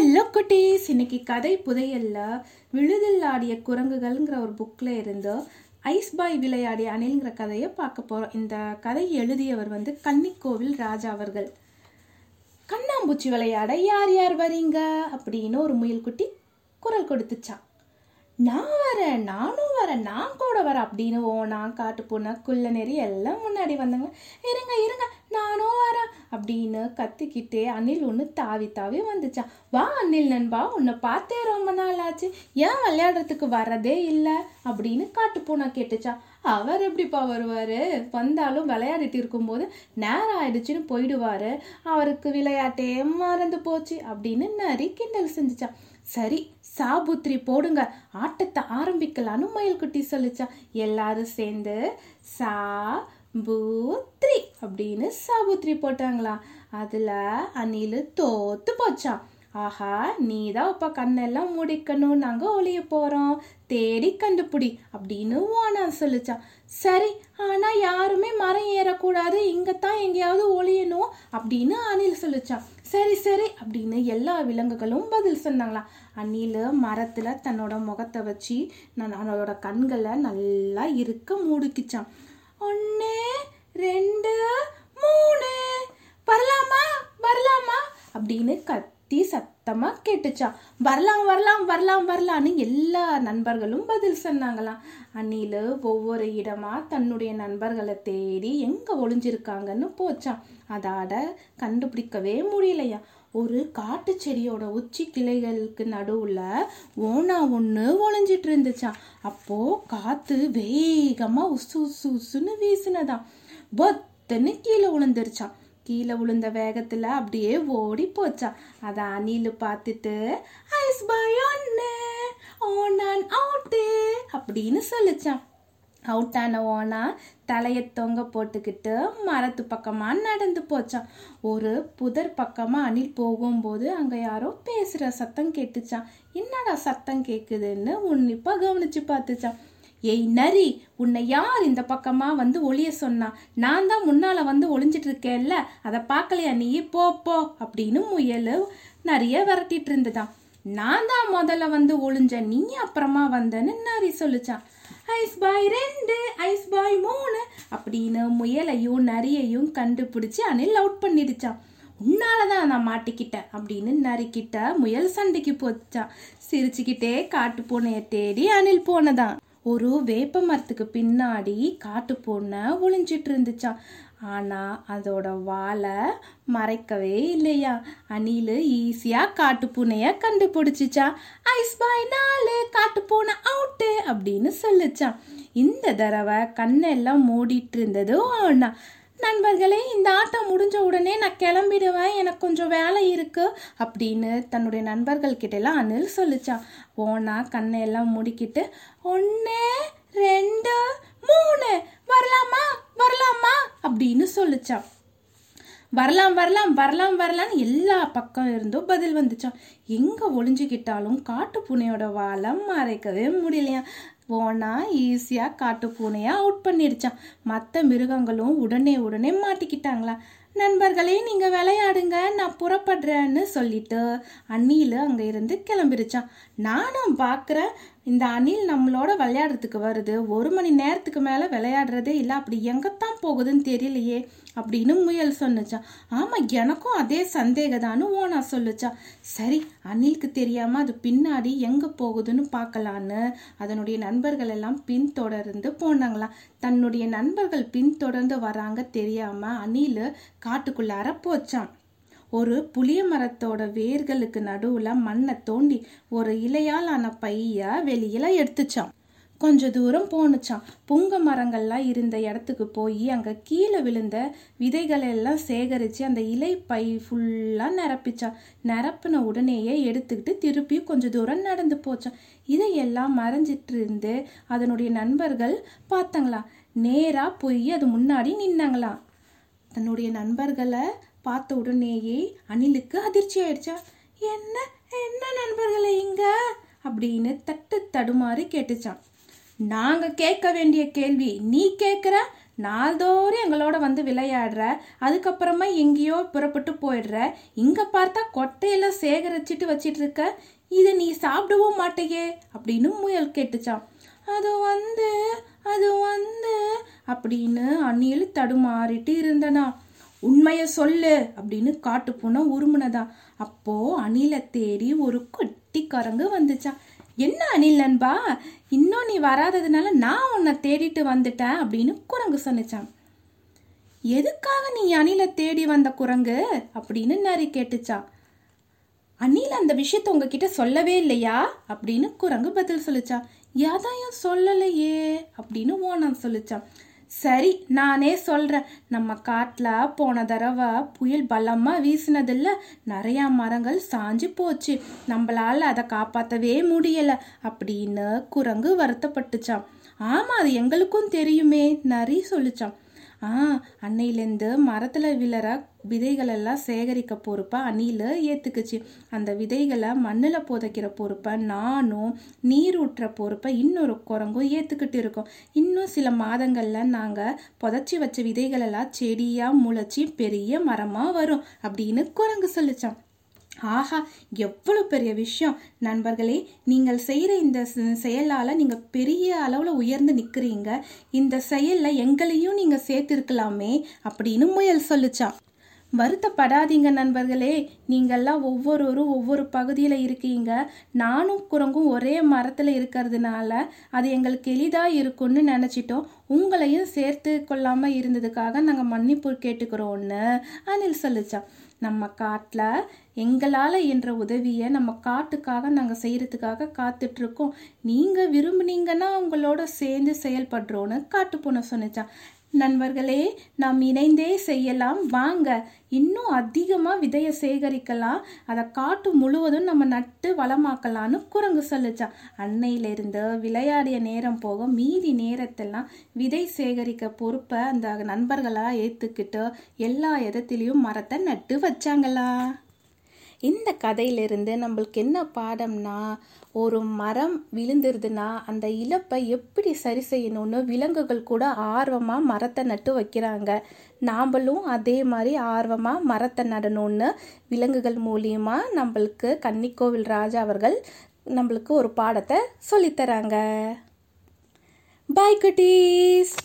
Hello குட்டீஸ் இன்னைக்கு கதை புதையல்ல விழுதில் ஆடிய குரங்குகள்ங்கிற ஒரு புக்கில் இருந்து ஐஸ் பாய் விளையாடிய அணில்ங்கிற கதையை பார்க்க போகிறோம் இந்த கதை எழுதியவர் வந்து கன்னிக்கோவில் ராஜா அவர்கள். கண்ணாம்பூச்சி விளையாட யார் யார் வரீங்க? அப்படின்னு ஒரு முயல்குட்டி குரல் கொடுத்துச்சான் நான் வரேன் நானும் வரேன் நான் கூட வரேன் அப்படின்னு ஓனா காட்டு பூனை குள்ள நெறி எல்லாம் முன்னாடி வந்தாங்க இருங்க இருங்க நானும் வரேன் அப்படின்னு கத்திக்கிட்டே அணில் ஒன்று தாவி தாவி வந்துச்சான். வா அணில் நண்பா உன்னை பார்த்தே ரொம்ப நாள் ஆச்சு ஏன் விளையாடுறதுக்கு வரதே இல்லை? அப்படின்னு காட்டு கேட்டுச்சான். அவர் எப்படிப்பா வருவார்? வந்தாலும் விளையாடிட்டு இருக்கும்போது நேரம் ஆயிடுச்சுன்னு போயிடுவாரு. அவருக்கு விளையாட்டே மறந்து போச்சு அப்படின்னு நரி கிண்டல் செஞ்சுச்சான். சரி சாபுத்திரி போடுங்க. ஆட்டத்தை ஆரம்பிக்கலான்னு மயில்குட்டி சொல்லிச்சா எல்லாரும் சேர்ந்து சா பூத்ரி அப்படின்னு சாபுத்திரி போட்டாங்களா. அதில் அணில் தோத்து போச்சான் ஆஹா நீ தான் இப்போ கண்ணெல்லாம் முடிக்கணும். நாங்கள் ஒளிய போகிறோம் தேடி கண்டுபிடி அப்படின்னு ஓனா சொல்லிச்சான் சரி ஆனால் யாருமே மரம் ஏறக்கூடாது. இங்கே தான் எங்கேயாவது ஒளியணும் அப்படின்னு அணில் சொல்லிச்சான் சரி சரி அப்படின்னு எல்லா விலங்குகளும் பதில் சொன்னாங்களாம் அணில் மரத்தில் தன்னோட முகத்தை வச்சு நான் அதோட கண்களை நல்லா இருக்க மூடிக்கிச்சான் ஒன்று ரெண்டு மூணு. வரலாமா? வரலாமா? அப்படின்னு கத்தி சத்தமாக கேட்டுச்சான் வரலாம் வரலாம் வரலாம் வரலான்னு எல்லா நண்பர்களும் பதில் சொன்னாங்களாம். அணில் ஒவ்வொரு இடமா தன்னுடைய நண்பர்களை தேடி எங்கே ஒளிஞ்சிருக்காங்கன்னு போச்சான் அதாட கண்டுபிடிக்கவே முடியலையா ஒரு காட்டு செடியோட உச்சி கிளைகளுக்கு நடுவுல ஓனா ஒன்று ஒளிஞ்சிட்டு இருந்துச்சான் அப்போ காத்து வேகமா உசு உசு உசுன்னு வீசினதாம். பத்துன்னு கீழே விழுந்துருச்சான் கீழே விழுந்த வேகத்துல அப்படியே ஓடி போச்சான் அத அணில் பார்த்துட்டு ஐஸ் பாய் ஒன்னு ஓனான் அவுட்டு அப்படின்னு சொல்லிச்சான் அவுட்டான ஓனா தலையை தொங்க போட்டுக்கிட்டு மரத்து பக்கமாக நடந்து போச்சான். ஒரு புதர் பக்கமாக அணில் போகும்போது அங்கே யாரோ பேசுகிற சத்தம் கேட்டுச்சான். என்னடா சத்தம் கேட்குதுன்னு உன்னிப்பாக கவனிச்சு பார்த்துச்சான். ஏய் நரி உன்னை யார் இந்த பக்கமாக வந்து ஒளிய சொன்னா? நான் தான் முன்னால் வந்து ஒளிஞ்சிட்டு இருக்கேன்ல. அதை பார்க்கலையா நீ? போ போ அப்படின்னு முயல் நிறைய விரட்டிட்டு இருந்துதான். நான் தான் முதல்ல வந்து ஒளிஞ்ச நீ அப்புறமா வந்தேன்னு நரி சொல்லிச்சான். ஐஸ் பாய் ரெண்டு ஐஸ் பாய் மூணு அப்படின்னு முயலையும் நரியையும் கண்டுபிடிச்சி அணில் அவுட் பண்ணிடுச்சான் உன்னாலதான் நான் மாட்டிக்கிட்டேன் அப்படின்னு நரிக்கிட்ட முயல் சண்டைக்கு போச்சான் சிரிச்சுக்கிட்டே காட்டு பூனையை தேடி அணில் போனதான். ஒரு வேப்ப மரத்துக்கு பின்னாடி காட்டு பொண்ணை ஒளிஞ்சிட்டு இருந்துச்சான் ஆனால் அதோட வாழை மறைக்கவே இல்லையா? அணில் ஈஸியாக காட்டுப்பூனையை கண்டுபிடிச்சிச்சா ஐஸ் பாய் நாலு காட்டுப்பூனை அவுட்டு அப்படின்னு சொல்லுச்சான் இந்த தடவை கண்ணெல்லாம் மூடிட்டு இருந்தது ஆனால் நண்பர்களே இந்த ஆட்டம் முடிஞ்ச உடனே நான் கிளம்பிடுவேன். எனக்கு கொஞ்சம் வேலை இருக்கு அப்படின்னு தன்னுடைய நண்பர்கள் அனில் சொல்லிச்சான். போனா கண்ணை எல்லாம் முடிக்கிட்டு ஒன்று ரெண்டு மூணு வரலாமா வரலாமா? அப்படின்னு சொல்லிச்சான். வரலாம் வரலாம் வரலாம் வரலாம்னு எல்லா பக்கம் இருந்தும் பதில் வந்துச்சான். எங்கே ஒளிஞ்சுக்கிட்டாலும் காட்டு பூனையோட வாழை மறைக்கவே முடியலையா போனா ஈஸியாக காட்டு அவுட் பண்ணிடுச்சான் மற்ற மிருகங்களும் உடனே உடனே மாட்டிக்கிட்டாங்களா? நண்பர்களே நீங்கள் விளையாடுங்க நான் புறப்படுறேன்னு சொல்லிட்டு அண்ணியில் அங்கே இருந்து கிளம்பிருச்சான் நானும் பார்க்குறேன் இந்த அணில் நம்மளோட விளையாடுறதுக்கு வருது. ஒரு மணி நேரத்துக்கு மேலே விளையாடுறதே இல்லை. அப்படி எங்கத்தான் போகுதுன்னு தெரியலையே அப்படின்னு முயல் சொன்னுச்சான் ஆமாம் எனக்கும் அதே சந்தேகதான்னு ஓனா சொல்லுச்சான் சரி அணிலுக்கு தெரியாமல் அது பின்னாடி எங்கே போகுதுன்னு பார்க்கலான்னு அதனுடைய நண்பர்கள் எல்லாம் பின்தொடர்ந்து போனாங்களாம் தன்னுடைய நண்பர்கள் பின்தொடர்ந்து வராங்க தெரியாமல் அணில் காட்டுக்குள்ளார போச்சான். ஒரு புளிய மரத்தோட வேர்களுக்கு நடுவுல மண்ணை தோண்டி ஒரு இலையால் ஆன பைய வெளியில எடுத்துச்சான் கொஞ்ச தூரம் போனுச்சான் புங்க மரங்கள்லாம் இருந்த இடத்துக்கு போய் அங்க கீழே விழுந்த விதைகளை எல்லாம் சேகரிச்சு அந்த இலை பை ஃபுல்லா நிரப்பிச்சான் நிரப்பின உடனேயே எடுத்துக்கிட்டு திருப்பி கொஞ்ச தூரம் நடந்து போச்சான் இதையெல்லாம் மறைஞ்சிட்டு இருந்து அதனுடைய நண்பர்கள் பார்த்தாங்களாம். நேரா போய் அது முன்னாடி நின்னாங்களாம். தன்னுடைய நண்பர்களை பார்த்த உடனேயே அணிலுக்கு அதிர்ச்சி ஆயிடுச்சா. என்ன என்ன நண்பர்களே இங்க? அப்படின்னு தட்டு தடுமாறி கேட்டுச்சான். நாங்க கேட்க வேண்டிய கேள்வி நீ கேட்குற? நாள்தோறும் எங்களோட வந்து விளையாடுற அதுக்கப்புறமா எங்கேயோ புறப்பட்டு போயிடுற இங்க பார்த்தா கொட்டையெல்லாம் சேகரிச்சிட்டு வச்சிட்டு இருக்க இதை நீ சாப்பிடவும் மாட்டேயே? அப்படின்னு முயல் கேட்டுச்சான். அது வந்து அது வந்து அப்படின்னு அணில் தடுமாறிட்டு இருந்தனா. உண்மைய சொல்லு அப்படின்னு காட்டு பூனை உருமுனதா. அப்போ அணிலை தேடி ஒரு குட்டி குரங்கு வந்துச்சான் என்ன அணில் நண்பா? இன்னும் நீ வராததுனால நான் உன்னை தேடிட்டு வந்துட்டேன் அப்படின்னு குரங்கு சொன்னிச்சான். எதுக்காக நீ அணிலை தேடி வந்த குரங்கு? அப்படின்னு நரி கேட்டுச்சான். அணில் அந்த விஷயத்த உங்ககிட்ட சொல்லவே இல்லையா? அப்படின்னு குரங்கு பதில் சொல்லிச்சான். எதையும் சொல்லலையே அப்படின்னு ஓனான் சொல்லிச்சான். சரி நானே சொல்கிறேன் நம்ம காட்டில் போன தடவை புயல் பலமாக வீசினதில்ல நிறையா மரங்கள் சாஞ்சு போச்சு. நம்மளால் அதை காப்பாற்றவே முடியல அப்படின்னு குரங்கு வருத்தப்பட்டுச்சான் ஆமாம் அது எங்களுக்கும் தெரியுமே நரி சொல்லிச்சான் ஆ அன்னையிலேருந்து மரத்தில் விழற விதைகளெல்லாம் சேகரிக்க பொறுப்பை அணில ஏற்றுக்குச்சு அந்த விதைகளை மண்ணில் புதைக்கிற பொறுப்பை நானும் நீர் ஊற்றுற பொறுப்பை இன்னொரு குரங்கும் ஏற்றுக்கிட்டு இருக்கோம். இன்னும் சில மாதங்களில் நாங்கள் புதைச்சி வச்ச விதைகளெல்லாம் செடியாக முளைச்சி பெரிய மரமாக வரும் அப்படின்னு குரங்கு சொல்லிச்சான் ஆஹா எவ்வளவு பெரிய விஷயம். நண்பர்களே நீங்கள் செய்கிற இந்த செயலால் நீங்கள் பெரிய அளவில் உயர்ந்து நிற்கிறீங்க இந்த செயலில் எங்களையும் நீங்கள் சேர்த்துருக்கலாமே அப்படின்னு முயல் சொல்லிச்சான் வருத்தப்படாதீங்க நண்பர்களே. நீங்கள்லாம் ஒவ்வொருவரும் ஒவ்வொரு பகுதியில் இருக்கீங்க. நானும் குரங்கும் ஒரே மரத்தில் இருக்கிறதுனால அது எங்களுக்கு எளிதாக இருக்கும்னு நினச்சிட்டோம். உங்களையும் சேர்த்து கொள்ளாமல் இருந்ததுக்காக நாங்கள் மன்னிப்பு கேட்டுக்கிறோன்னு அனில் சொல்லிச்சான் நம்ம காட்டில் எங்களால் என்ற உதவியை நம்ம காட்டுக்காக நாங்கள் செய்கிறதுக்காக காத்துட்ருக்கோம். நீங்கள் விரும்புனீங்கன்னா உங்களோட சேர்ந்து செயல்படுறோன்னு காட்டு பூனை சொன்னிச்சான் நண்பர்களே நாம் இணைந்தே செய்யலாம். வாங்க இன்னும் அதிகமாக விதையை சேகரிக்கலாம். அதை காட்டு முழுவதும் நம்ம நட்டு வளமாக்கலான்னு குரங்கு சொல்லிச்சான் அன்னையிலிருந்து விளையாடிய நேரம் போக மீதி நேரத்தெல்லாம் விதை சேகரிக்க பொறுப்பை அந்த நண்பர்களாக ஏற்றுக்கிட்டு எல்லா இடத்துலையும் மரத்தை நட்டு வச்சாங்களா? இந்த கதையிலிருந்து நம்மளுக்கு என்ன பாடம்னா ஒரு மரம் விழுந்துருதுன்னா அந்த இழப்பை எப்படி சரி செய்யணும்னு விலங்குகள் கூட ஆர்வமாக மரத்தை நட்டு வைக்கிறாங்க. நாம்பளும் அதே மாதிரி ஆர்வமாக மரத்தை நடணும்னு விலங்குகள் மூலியமாக நம்மளுக்கு கன்னிக்கோவில் ராஜா அவர்கள் நம்மளுக்கு ஒரு பாடத்தை சொல்லித்தராங்க. பாய் குட்டீஸ்